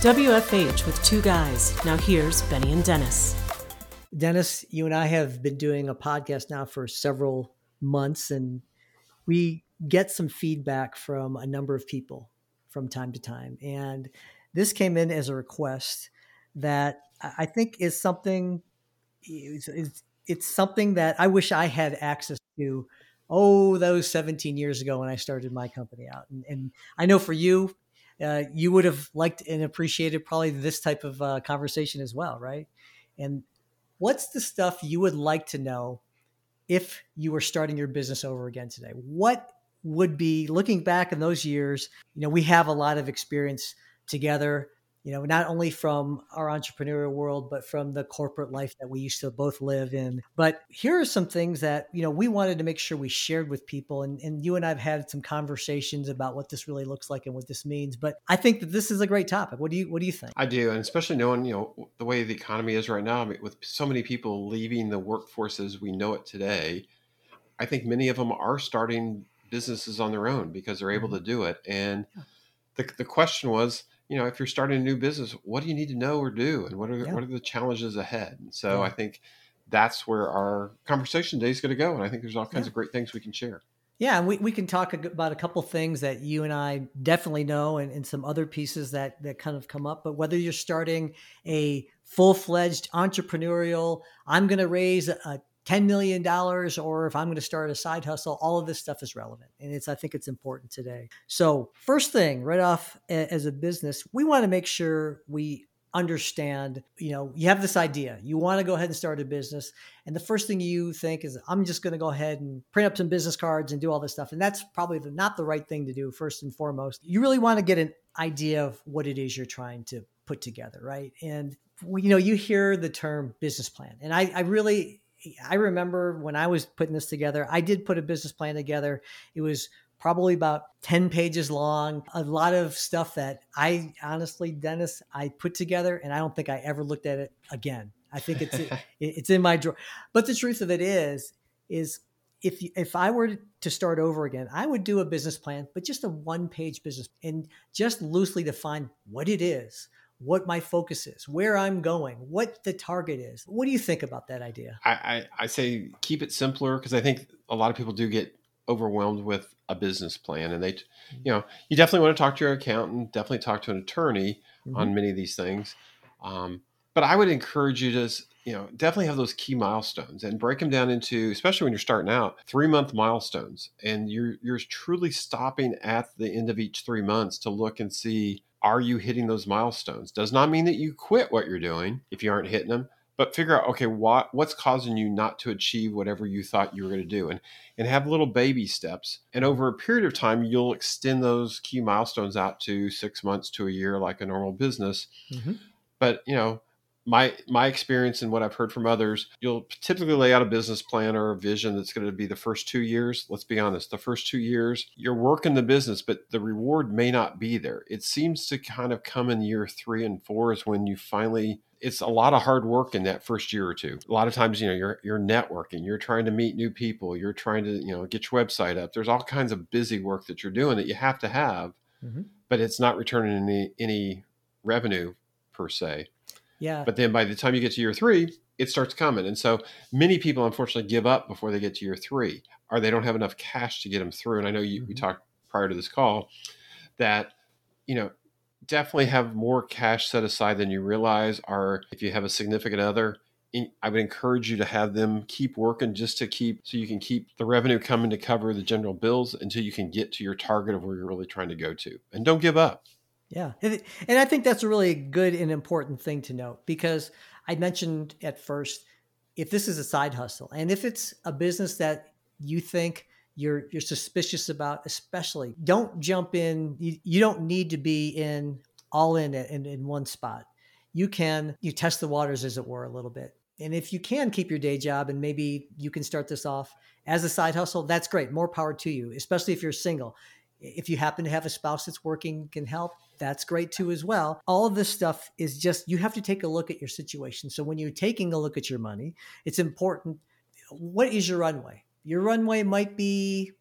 WFH with two guys. Now here's Benny and Dennis. Dennis, you and I have been doing a podcast now for several months, and we get some feedback from a number of people from time to time. And this came in as a request that I think is something. It's, it's, something that I wish I had access to. Oh, those 17 years ago when I started my company out, and, and I know for you, uh, you would have liked and appreciated probably this type of uh, conversation as well, right? And what's the stuff you would like to know if you were starting your business over again today? What would be looking back in those years? You know, we have a lot of experience together you know, not only from our entrepreneurial world, but from the corporate life that we used to both live in. But here are some things that, you know, we wanted to make sure we shared with people. And, and you and I have had some conversations about what this really looks like and what this means. But I think that this is a great topic. What do you what do you think? I do. And especially knowing, you know, the way the economy is right now, I mean, with so many people leaving the workforce as we know it today, I think many of them are starting businesses on their own because they're able mm-hmm. to do it. And the, the question was, you know, if you're starting a new business, what do you need to know or do, and what are yeah. what are the challenges ahead? And so yeah. I think that's where our conversation today is going to go, and I think there's all kinds yeah. of great things we can share. Yeah, and we, we can talk about a couple things that you and I definitely know, and, and some other pieces that that kind of come up. But whether you're starting a full fledged entrepreneurial, I'm going to raise a $10 million or if I'm going to start a side hustle, all of this stuff is relevant. And it's, I think it's important today. So, first thing right off as a business, we want to make sure we understand, you know, you have this idea, you want to go ahead and start a business. And the first thing you think is, I'm just going to go ahead and print up some business cards and do all this stuff. And that's probably not the right thing to do, first and foremost. You really want to get an idea of what it is you're trying to put together, right? And, you know, you hear the term business plan. And I, I really, I remember when I was putting this together, I did put a business plan together. It was probably about 10 pages long, a lot of stuff that I honestly, Dennis, I put together and I don't think I ever looked at it again. I think it's it's in my drawer. But the truth of it is is if if I were to start over again, I would do a business plan, but just a one page business and just loosely define what it is, what my focus is, where I'm going, what the target is. What do you think about that idea? I, I, I say keep it simpler because I think a lot of people do get overwhelmed with a business plan and they mm-hmm. you know you definitely want to talk to your accountant definitely talk to an attorney mm-hmm. on many of these things um, but i would encourage you to you know definitely have those key milestones and break them down into especially when you're starting out three month milestones and you're you're truly stopping at the end of each three months to look and see are you hitting those milestones? Does not mean that you quit what you're doing if you aren't hitting them, but figure out okay, what what's causing you not to achieve whatever you thought you were going to do, and and have little baby steps. And over a period of time, you'll extend those key milestones out to six months to a year, like a normal business. Mm-hmm. But you know, my my experience and what I've heard from others, you'll typically lay out a business plan or a vision that's going to be the first two years. Let's be honest, the first two years you're working the business, but the reward may not be there. It seems to kind of come in year three and four is when you finally. It's a lot of hard work in that first year or two. A lot of times, you know, you're you're networking, you're trying to meet new people, you're trying to you know get your website up. There's all kinds of busy work that you're doing that you have to have, mm-hmm. but it's not returning any any revenue per se. Yeah. But then by the time you get to year three, it starts coming. And so many people unfortunately give up before they get to year three, or they don't have enough cash to get them through. And I know you, mm-hmm. we talked prior to this call that, you know, definitely have more cash set aside than you realize. Or if you have a significant other, I would encourage you to have them keep working just to keep so you can keep the revenue coming to cover the general bills until you can get to your target of where you're really trying to go to. And don't give up. Yeah. And, I think that's a really good and important thing to note because I mentioned at first if this is a side hustle and if it's a business that you think you're you're suspicious about, especially don't jump in. You, you don't need to be in all in, it in in one spot. You can you test the waters as it were a little bit. And if you can keep your day job and maybe you can start this off as a side hustle, that's great. More power to you, especially if you're single if you happen to have a spouse that's working can help that's great too as well all of this stuff is just you have to take a look at your situation so when you're taking a look at your money it's important what is your runway your runway might be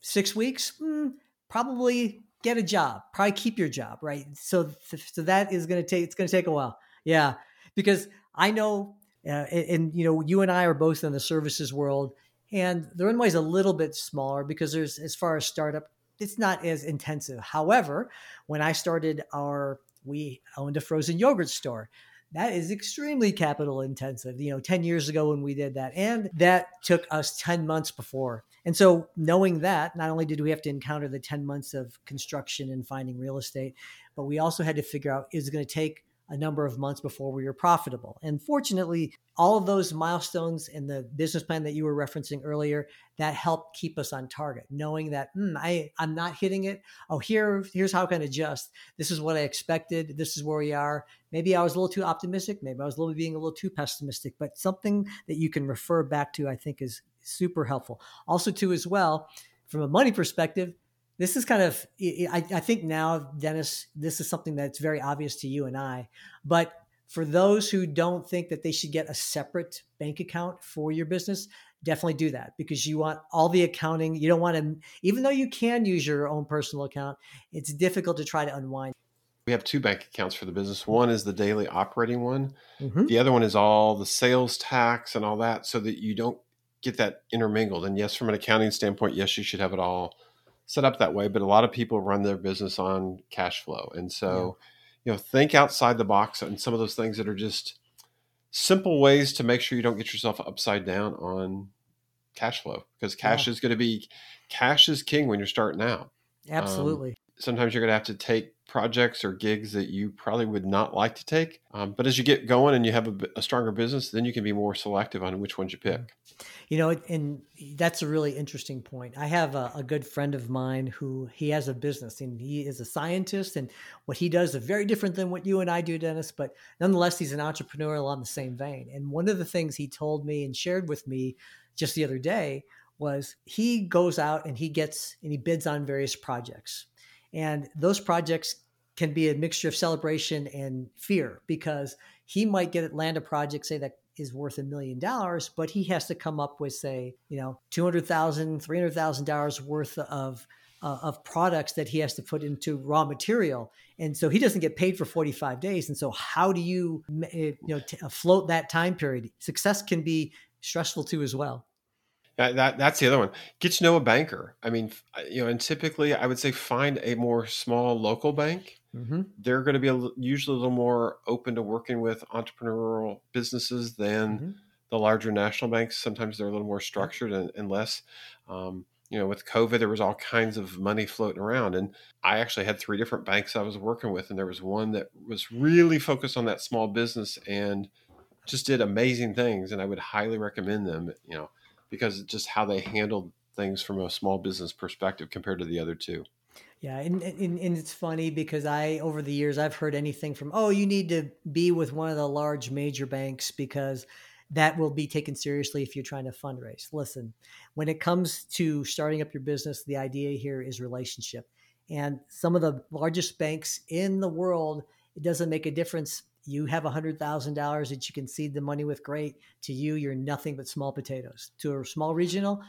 six weeks mm, probably get a job, probably keep your job, right? So, so that is going to take, it's going to take a while. Yeah. Because I know, uh, and, and, you know, you and I are both in the services world and the runway is a little bit smaller because there's, as far as startup, it's not as intensive. However, when I started our, we owned a frozen yogurt store that is extremely capital intensive you know 10 years ago when we did that and that took us 10 months before and so knowing that not only did we have to encounter the 10 months of construction and finding real estate but we also had to figure out is it going to take a number of months before we were profitable. And fortunately, all of those milestones in the business plan that you were referencing earlier that helped keep us on target, knowing that mm, I I'm not hitting it. Oh, here here's how I can adjust. This is what I expected. This is where we are. Maybe I was a little too optimistic. Maybe I was a little being a little too pessimistic. But something that you can refer back to, I think, is super helpful. Also, too, as well, from a money perspective, this is kind of I, I, think now dennis this is something that's very obvious to you and i but for those who don't think that they should get a separate bank account for your business definitely do that because you want all the accounting. You don't want to even though you can use your own personal account it's difficult to try to unwind. We have two bank accounts for the business. One is the daily operating one. Mm-hmm. the other one is all the sales tax and all that so that you don't get that intermingled. And yes from an accounting standpoint yes you should have it all set up that way, but a lot of people run their business on cash flow. And so, yeah. you know, think outside the box and some of those things that are just simple ways to make sure you don't get yourself upside down on cash flow because cash yeah. is going to be cash is king when you're starting out. Absolutely. Um, sometimes you're going to have to take projects or gigs that you probably would not like to take. Um, but as you get going and you have a, a, stronger business, then you can be more selective on which ones you pick. You know, and that's a really interesting point. I have a, a, good friend of mine who he has a business and he is a scientist, and what he does is very different than what you and I do, Dennis. But nonetheless, he's an entrepreneur along the same vein. And one of the things he told me and shared with me just the other day was he goes out and he gets and he bids on various projects and those projects can be a mixture of celebration and fear because he might get land a project, say that is worth a million dollars, but he has to come up with, say, you know, $200,000, $300,000 worth of uh, of products that he has to put into raw material. And so he doesn't get paid for 45 days. And so how do you eh, you know t- float that time period? Success can be stressful too as well that that's the other one. Get to know a banker. I mean, you know, and typically I would say find a more small local bank. Mm-hmm. They're going to be a, usually a little more open to working with entrepreneurial businesses than mm-hmm. the larger national banks. Sometimes they're a little more structured and, and less. Um, you know, with COVID, there was all kinds of money floating around, and I actually had three different banks I was working with, and there was one that was really focused on that small business and just did amazing things, and I would highly recommend them. You know because just how they handled things from a small business perspective compared to the other two. Yeah, and, and, and it's funny because I over the years I've heard anything from oh you need to be with one of the large major banks because that will be taken seriously if you're trying to fundraise. Listen, when it comes to starting up your business, the idea here is relationship. And some of the largest banks in the world, it doesn't make a difference you have a hundred thousand dollars that you can seed the money with great. To you you're nothing but small potatoes. To a small regional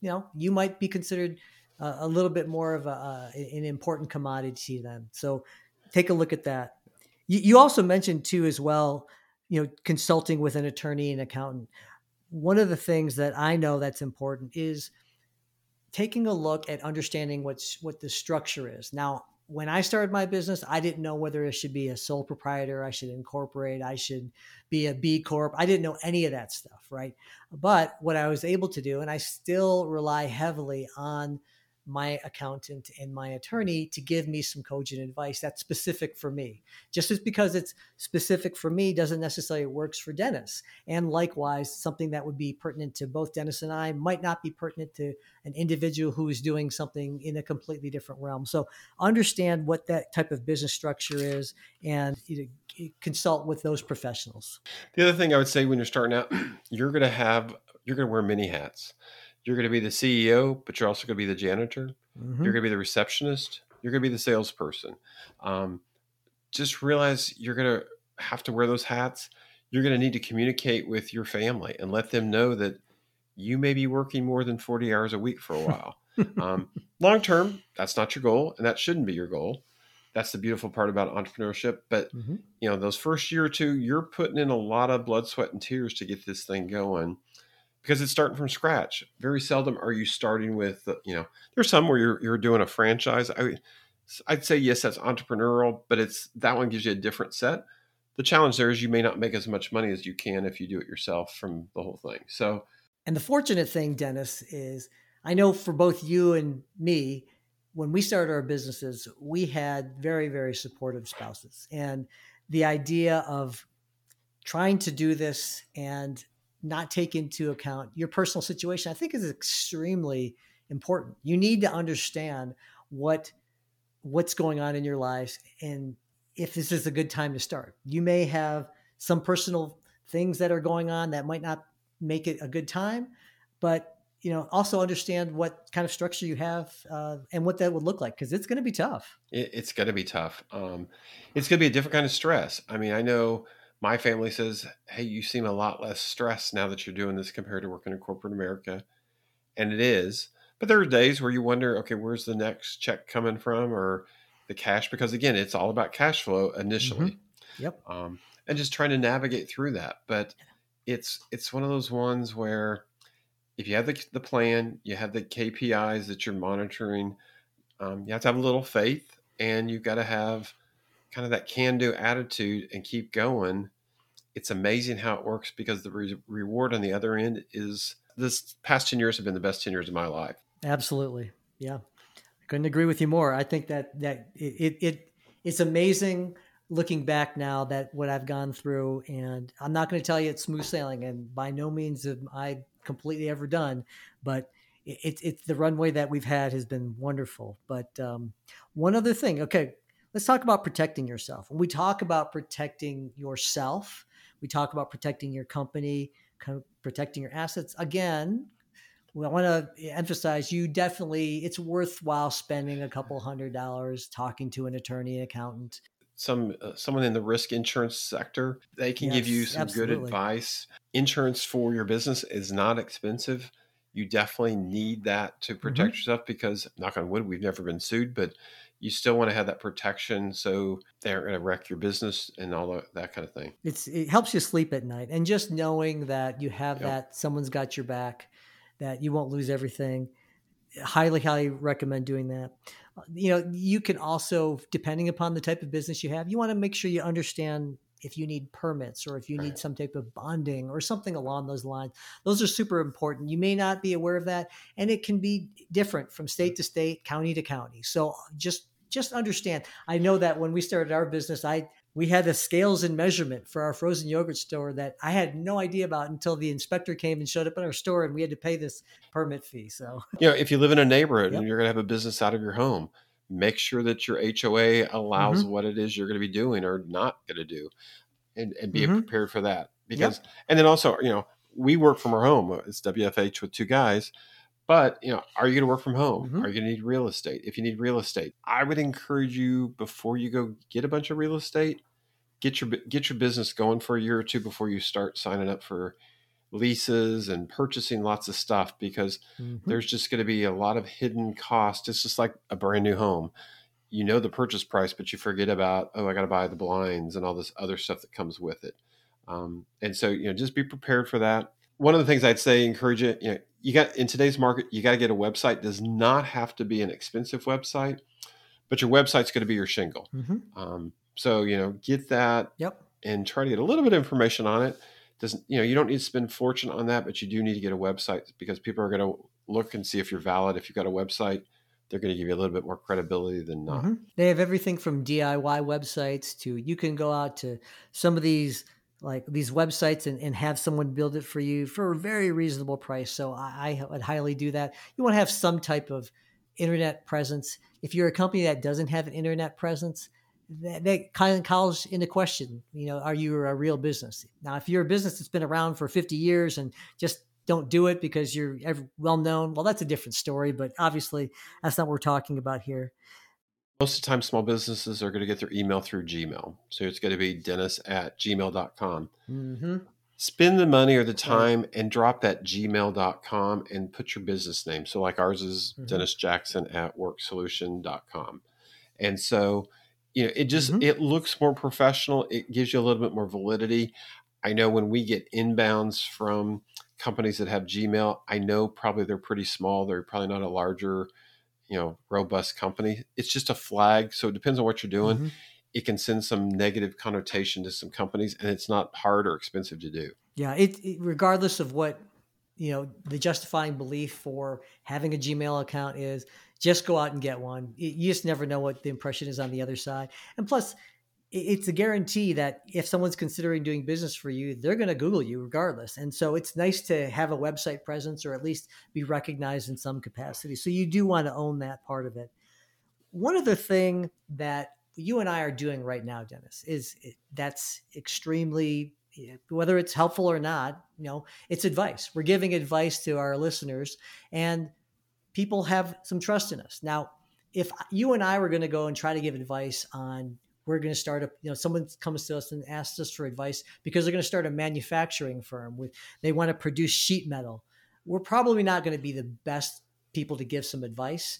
you know you might be considered uh, a little bit more of a, an important commodity to them. So take a look at that. You, you also mentioned too as well you know consulting with an attorney and accountant. One of the things that i know that's important is taking a look at understanding what's what the structure is. Now when I started my business, I didn't know whether it should be a sole proprietor, I should incorporate, I should be a B Corp. I didn't know any of that stuff, right? But what I was able to do, and I still rely heavily on my accountant and my attorney to give me some cogent advice that's specific for me. Just as because it's specific for me doesn't necessarily works for Dennis. And likewise, something that would be pertinent to both Dennis and I might not be pertinent to an individual who is doing something in a completely different realm. So understand what that type of business structure is and you know, consult with those professionals. The other thing I would say when you're starting out, you're going to have you're going to wear many hats you're going to be the CEO, but you're also going to be the janitor. Mm-hmm. You're going to be the receptionist. You're going to be the salesperson. Um, just realize you're going to have to wear those hats. You're going to need to communicate with your family and let them know that you may be working more than 40 hours a week for a while. um, long term, that's not your goal, and that shouldn't be your goal. That's the beautiful part about entrepreneurship. But Mhm. you know, those first year or two, you're putting in a lot of blood, sweat, and tears to get this thing going because it's starting from scratch. Very seldom are you starting with, uh, you know, there's some where you're you're doing a franchise. I, I'd say yes, that's entrepreneurial, but it's that one gives you a different set. The challenge there is you may not make as much money as you can if you do it yourself from the whole thing. So And the fortunate thing, Dennis, is I know for both you and me, when we started our businesses, we had very, very supportive spouses. And the idea of trying to do this and not take into account your personal situation, I think is extremely important. You need to understand what what's going on in your lives and if this is a good time to start. You may have some personal things that are going on that might not make it a good time, but you know also understand what kind of structure you have uh, and what that would look like because it's going to be tough. it, it's going to be tough. Um, it's going to be a different kind of stress. I mean, I know my family says, "Hey, you seem a lot less stressed now that you're doing this compared to working in corporate America," and it is. But there are days where you wonder, okay, where's the next check coming from, or the cash? Because again, it's all about cash flow initially, Yep. um, and just trying to navigate through that. But it's it's one of those ones where if you have the, the plan, you have the KPIs that you're monitoring, um, you have to have a little faith and you've got to have kind of that can do attitude and keep going. It's amazing how it works because the re- reward on the other end is this past 10 years have been the best 10 years of my life. Absolutely. Yeah. I couldn't agree with you more. I think that that it, it, it it's amazing looking back now that what I've gone through and I'm not going to tell you it's smooth sailing and by no means have I completely ever done, but it, it's it's the runway that we've had has been wonderful. But um, one other thing, okay, let's talk about protecting yourself. When we talk about protecting yourself, we talk about protecting your company, kind of protecting your assets. Again, I want to emphasize you definitely, it's worthwhile spending a couple hundred dollars talking to an attorney, accountant. Some uh, someone in the risk insurance sector, they can give you Yes, some good advice. Insurance for your business is not expensive. You definitely need that to protect yourself because knock on wood, we've never been sued, but you still want to have that protection so they aren't going to wreck your business and all that, that kind of thing. It's, it helps you sleep at night. And just knowing that you have Yep. that, someone's got your back, that you won't lose everything. Highly, highly recommend doing that. Uh, You know, you can also, depending upon the type of business you have, you want to make sure you understand if you need permits or if you need some type of bonding or something along those lines. Those are super important. You may not be aware of that, and it can be different from state to state, county to county. So uh, just just understand. I know that when we started our business, I we had the scales and measurement for our frozen yogurt store that I had no idea about until the inspector came and showed up at our store, and we had to pay this permit fee. So You know, if you live in a neighborhood Yep. and you're going to have a business out of your home, make sure that your HOA allows Mm-hmm. what it is you're going to be doing or not going to do, and and be Mhm. prepared for that. Because and then also, you know, we work from our home. It's WFH with two guys. But you know, are you going to work from home? Mhm. Are you going to need real estate? If you need real estate, I would encourage you before you go get a bunch of real estate, get your get your business going for a year or two before you start signing up for leases and purchasing lots of stuff because Mhm. there's just going to be a lot of hidden cost. It's just like a brand new home. You know the purchase price, but you forget about, oh, I got to buy the blinds and all this other stuff that comes with it. Um, and so, you know, just be prepared for that. One of the things I'd say, encourage it, you know, you got in today's market, you got to get a website. Does not have to be an expensive website, but your website's going to be your shingle. Mhm. Um, so, you know, get that Yep. and try to get a little bit of information on it. Doesn't you know you don't need to spend fortune on that, but you do need to get a website because people are going to look and see if you're valid. If you've got a website, they're going to give you a little bit more credibility than not. Mhm. They have everything from DIY websites to you can go out to some of these like these websites and, and have someone build it for you for a very reasonable price. So I, I would highly do that. You want to have some type of internet presence. If you're a company that doesn't have an internet presence, that, that kind of calls into question, you know, are you a real business? Now, if you're a business that's been around for 50 years and just don't do it because you're well known, well, that's a different story. But obviously, that's not what we're talking about here. Most of the time, small businesses are going to get their email through Gmail. So it's going to be dennis at gmail.com. Mm-hmm. spend the money or the time and drop that gmail.com and put your business name. So, like ours is Mhm. Dennis Jackson at worxsolution.com. And so, you know, it just Mhm. it looks more professional. It gives you a little bit more validity. I know when we get inbounds from companies that have Gmail, I know probably they're pretty small. They're probably not a larger, you know, robust company. It's just a flag. So it depends on what you're doing. Mhm. It can send some negative connotation to some companies, and it's not hard or expensive to do. Yeah, it, it regardless of what you know the justifying belief for having a Gmail account is, just go out and get one. You just never know what the impression is on the other side, and plus, it's a guarantee that if someone's considering doing business for you, they're going to Google you regardless. And so it's nice to have a website presence or at least be recognized in some capacity. So you do want to own that part of it. One other thing that you and I are doing right now, Dennis, is that's extremely whether it's helpful or not, you know, it's advice. We're giving advice to our listeners and people have some trust in us. Now, if you and I were going to go and try to give advice on we're going to start a you know someone comes to us and asks us for advice because they're going to start a manufacturing firm with they want to produce sheet metal we're probably not going to be the best people to give some advice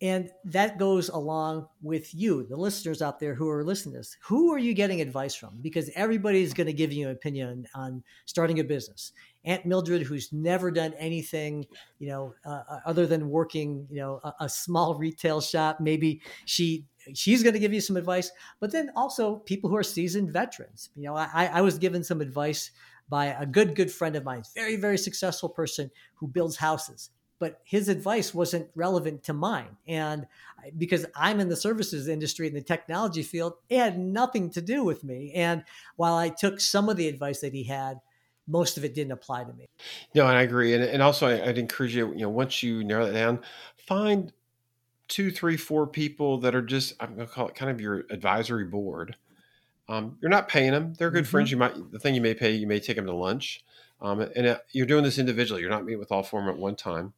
and that goes along with you the listeners out there who are listening to this. Who are you getting advice from? Because everybody's going to give you an opinion on starting a business. Aunt mildred who's never done anything you know uh, other than working you know a, a small retail shop. Maybe she she's going to give you some advice. But then also people who are seasoned veterans. You know i, I was given some advice by a good good friend of mine very very successful person who builds houses but his advice wasn't relevant to mine and because i'm in the services industry in the technology field it had nothing to do with me and while i took some of the advice that he had most of it didn't apply to me no and i agree and, and also I, i'd encourage you you know once you narrow that down find two, three, four people that are just I'm going to call it kind of your advisory board. Um, you're not paying them; they're good Mhm. friends. You might the thing you may pay, you may take them to lunch, um, and uh, you're doing this individually. You're not meeting with all four of them at one time,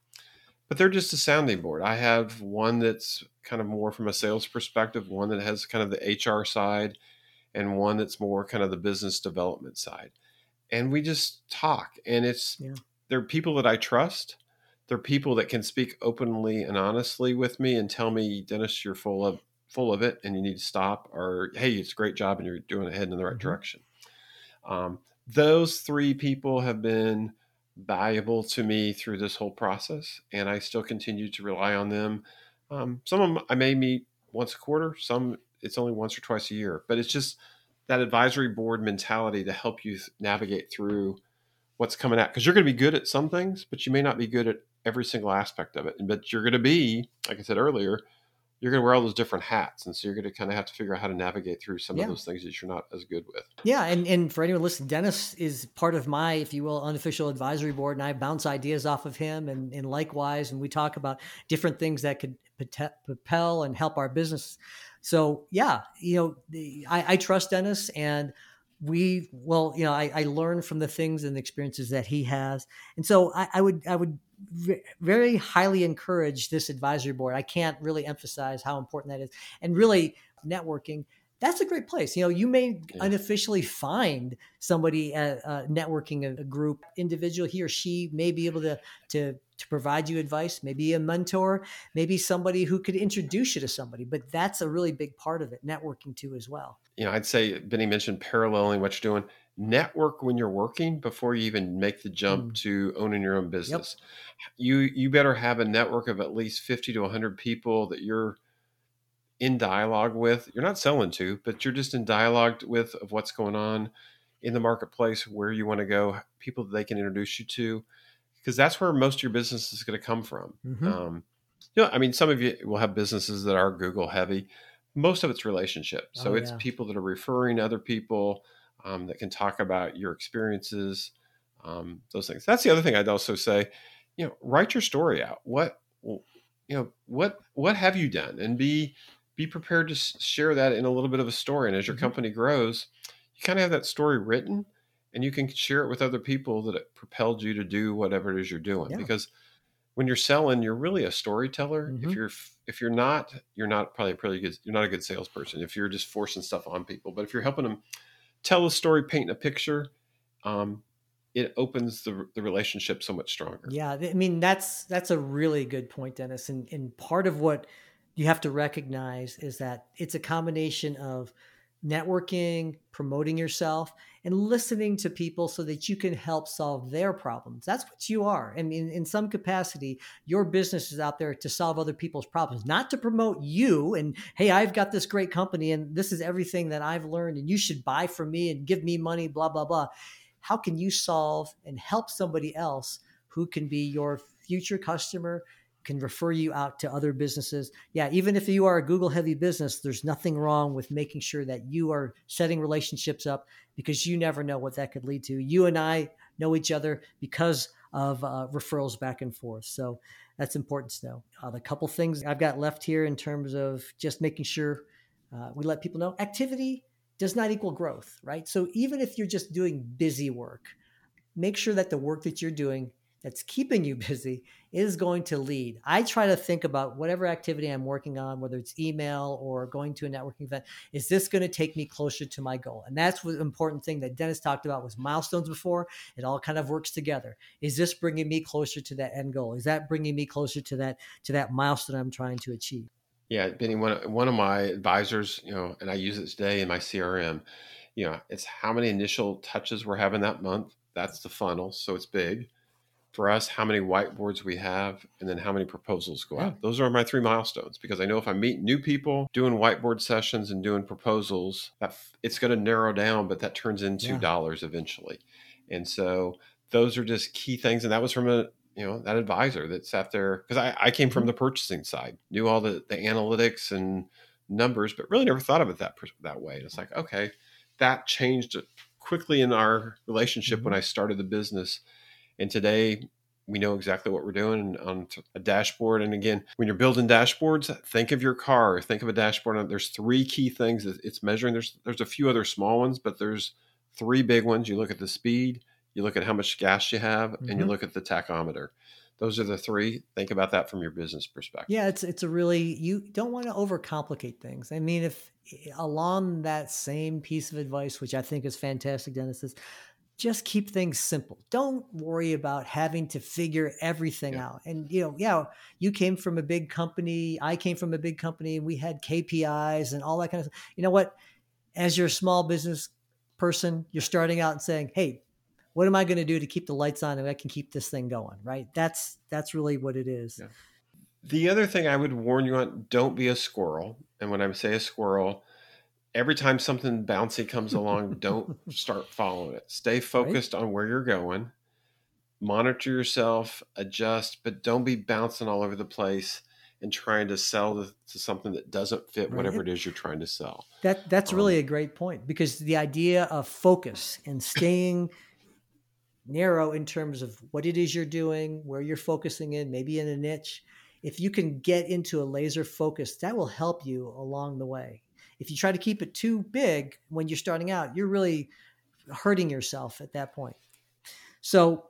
but they're just a sounding board. I have one that's kind of more from a sales perspective, one that has kind of the HR side, and one that's more kind of the business development side. And we just talk, and it's Yeah. they're people that I trust they're people that can speak openly and honestly with me and tell me, Dennis, you're full of full of it and you need to stop, or hey, it's a great job and you're doing it heading in the right Mhm. direction. Um, those three people have been valuable to me through this whole process, and I still continue to rely on them. Um, some of them I may meet once a quarter, some it's only once or twice a year, but it's just that advisory board mentality to help you navigate through what's coming out because you're going to be good at some things, but you may not be good at every single aspect of it. But you're going to be, like I said earlier, you're going to wear all those different hats, and so you're going to kind of have to figure out how to navigate through some Yeah. of those things that you're not as good with. Yeah, and, and for anyone listening, Dennis is part of my, if you will, unofficial advisory board, and I bounce ideas off of him, and, and likewise, and we talk about different things that could propel and help our business. So yeah, you know, the, I, I trust Dennis, and we, well, you know, I, I learn from the things and the experiences that he has, and so I, I would, I would very highly encourage this advisory board. I can't really emphasize how important that is, and really networking that's a great place. You know, you may Yeah. unofficially find somebody at uh, networking a, a group individual. He or she may be able to to to provide you advice. Maybe a mentor. Maybe somebody who could introduce you to somebody. But that's a really big part of it. Networking too, as well. You know, I'd say Benny mentioned paralleling what you're doing. Network when you're working before you even make the jump Mm. to owning your own business. You you better have a network of at least 50 to 100 people that you're in dialogue with. You're not selling to, but you're just in dialogue with of what's going on in the marketplace, where you want to go, people that they can introduce you to, because that's where most of your business is going to come from. Mhm. Um, you know, I mean, some of you will have businesses that are Google heavy. Most of it's relationship. So Oh, it's people that are referring other people um, that can talk about your experiences, um, those things. That's the other thing I'd also say. You know, write your story out. What you know, what what have you done, and be be prepared to share that in a little bit of a story. And as your Mhm. company grows, you kind of have that story written, and you can share it with other people that it propelled you to do whatever it is you're doing. Yeah. Because when you're selling, you're really a storyteller. If Mhm. you're if you're not, you're not probably pretty good. You're not a good salesperson if you're just forcing stuff on people. But if you're helping them tell a story, paint a picture, um, it opens the, the relationship so much stronger. Yeah, I mean that's that's a really good point, Dennis. And and part of what you have to recognize is that it's a combination of networking, promoting yourself, and listening to people so that you can help solve their problems. That's what you are. I mean, in some capacity, your business is out there to solve other people's problems, not to promote you and, hey, I've got this great company and this is everything that I've learned and you should buy from me and give me money, blah, blah, blah. How can you solve and help somebody else who can be your future customer can refer you out to other businesses. Yeah, even if you are a Google heavy business, there's nothing wrong with making sure that you are setting relationships up because you never know what that could lead to. You and I know each other because of uh, referrals back and forth. So that's important to know. Uh, the couple things I've got left here in terms of just making sure uh, we let people know activity does not equal growth, right? So even if you're just doing busy work, make sure that the work that you're doing that's keeping you busy is going to lead. I try to think about whatever activity I'm working on, whether it's email or going to a networking event, is this going to take me closer to my goal? And that's the important thing that Dennis talked about was milestones before. It all kind of works together. Is this bringing me closer to that end goal? Is that bringing me closer to that to that milestone I'm trying to achieve? Yeah, Benny, one one of my advisors, you know, and I use it today in my CRM. You know, it's how many initial touches we're having that month. That's the funnel, so it's big for us how many whiteboards we have and then how many proposals go out. Those are my three milestones because I know if I meet new people doing whiteboard sessions and doing proposals, that it's going to narrow down, but that turns into yeah. dollars eventually. And so those are just key things. And that was from a you know that advisor that sat there because I, I came from mm-hmm. the purchasing side, knew all the, the analytics and numbers, but really never thought of it that that way. And it's like okay, that changed quickly in our relationship mm-hmm. when I started the business and today we know exactly what we're doing on a dashboard. And again, when you're building dashboards, think of your car. Think of a dashboard. There's three key things that it's measuring. There's there's a few other small ones, but there's three big ones. You look at the speed, you look at how much gas you have, mm-hmm. and you mm-hmm. look at the tachometer. Those are the three. Think about that from your business perspective. Yeah, it's it's a really you don't want to overcomplicate things. I mean, if along that same piece of advice, which I think is fantastic, Dennis, is just keep things simple. Don't worry about having to figure everything yeah. out. And you know, yeah, you came from a big company, I came from a big company, and we had KPIs and all that kind of stuff. You know what? As you're a small business person, you're starting out and saying, "Hey, what am I going to do to keep the lights on and I can keep this thing going?" Right? That's that's really what it is. Yeah. The other thing I would warn you on: don't be a squirrel. And when I say a squirrel, every time something bouncy comes along, don't start following it. Stay focused right. on where you're going. Monitor yourself, adjust, but don't be bouncing all over the place and trying to sell to, to something that doesn't fit right. whatever it is you're trying to sell. That that's um, really a great point because the idea of focus and staying narrow in terms of what it is you're doing, where you're focusing in, maybe in a niche. If you can get into a laser focus, that will help you along the way if you try to keep it too big when you're starting out, you're really hurting yourself at that point. So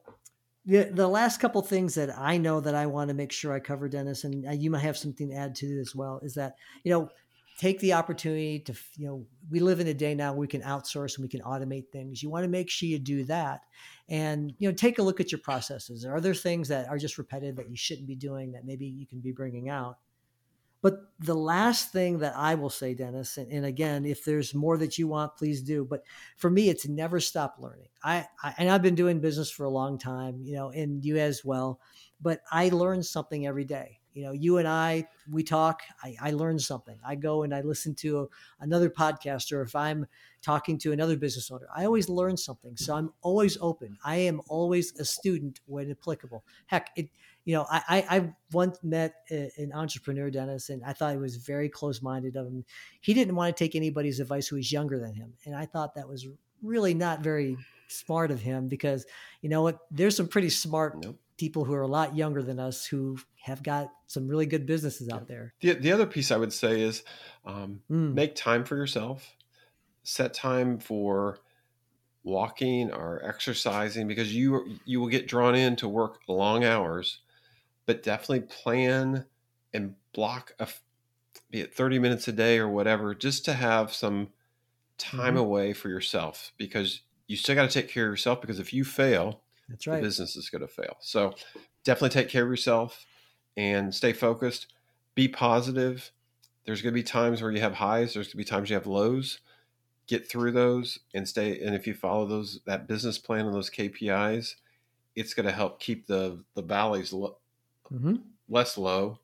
the, the last couple things that I know that I want to make sure I cover, Dennis, and uh, you might have something to add to as well, is that, you know, take the opportunity to, you know, we live in a day now we can outsource and we can automate things. You want to make sure you do that. And, you know, take a look at your processes. Are there things that are just repetitive that you shouldn't be doing that maybe you can be bringing out? But the last thing that I will say, Dennis, and, and, again, if there's more that you want, please do. But for me, it's never stop learning. I, I and I've been doing business for a long time, you know, and you as well. But I learn something every day. You know, you and I, we talk. I, I learn something. I go and I listen to a, another podcaster. if I'm talking to another business owner, I always learn something. So I'm always open. I am always a student when applicable. Heck, it you know, I, I once met an entrepreneur, Dennis, and I thought he was very close minded of him. He didn't want to take anybody's advice who was younger than him. And I thought that was really not very smart of him because, you know what, there's some pretty smart nope. people who are a lot younger than us who have got some really good businesses out there. The, the other piece I would say is um, mm. make time for yourself, set time for walking or exercising because you you will get drawn in to work long hours but definitely plan and block a be it 30 minutes a day or whatever just to have some time mm-hmm. away for yourself because you still got to take care of yourself because if you fail, That's right. the business is going to fail. So definitely take care of yourself and stay focused. Be positive. There's going to be times where you have highs. There's going to be times you have lows. Get through those and stay. And if you follow those that business plan and those KPIs, it's going to help keep the the valleys lo- hmm less low,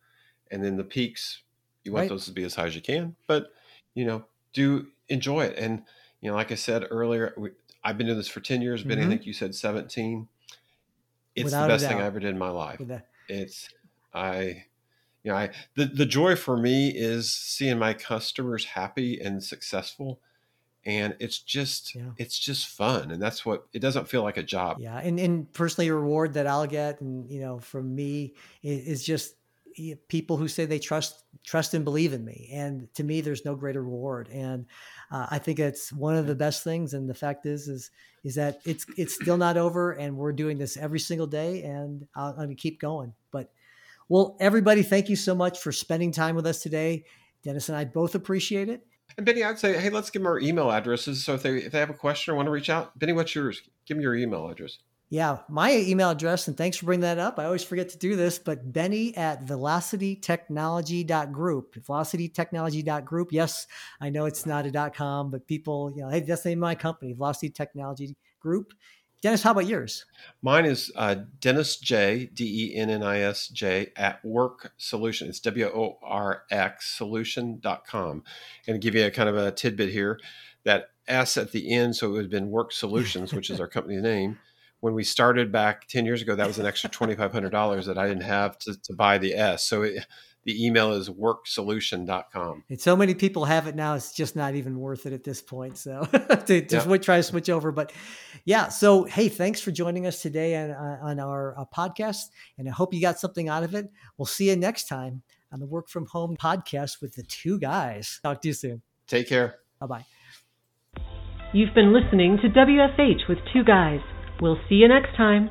and then the peaks. You want Right. those to be as high as you can, but you know, do enjoy it. And you know, like I said earlier, we, I've been doing this for ten years. Benny, I Mhm. think you said seventeen. It's Without the best thing. I ever did in my life. It's I, you know, I the the joy for me is seeing my customers happy and successful. And it's just Yeah. it's just fun, and that's what it doesn't feel like a job. Yeah, and and personally, reward that I'll get, and you know, from me, is, is just people who say they trust trust and believe in me. And to me, there's no greater reward. And uh, I think it's one of the best things. And the fact is, is is that it's it's still not over, and we're doing this every single day, and I'll, I'm gonna keep going. But well, everybody, thank you so much for spending time with us today. Dennis and I both appreciate it. And Benny, I'd say, hey, let's give them our email addresses. So if they if they have a question or want to reach out, Benny, what's yours? Give me your email address. Yeah, my email address, and thanks for bringing that up. I always forget to do this, but Benny at velocitytechnology.group. Velocitytechnology.group. Yes, I know it's not a .com, but people, you know, hey, that's the name of my company, Velocity Technology Group. Dennis, how about yours? Mine is uh, Dennis J D E N N I S J at Worx Solution. It's W O R X Solution.com. And give you a kind of a tidbit here, that S at the end, so it would have been Worx Solutions, which is our company name. When we started back 10 years ago, that was an extra $2,500 that I didn't have to, to buy the S. So it, the email is worxsolution.com. And so many people have it now; it's just not even worth it at this point. So to just Yeah. try to switch over, but yeah. So hey, thanks for joining us today on on our uh, podcast, and I hope you got something out of it. We'll see you next time on the Work from Home podcast with the two guys. Talk to you soon. Take care. Bye bye. You've been listening to WFH with Two Guys. We'll see you next time.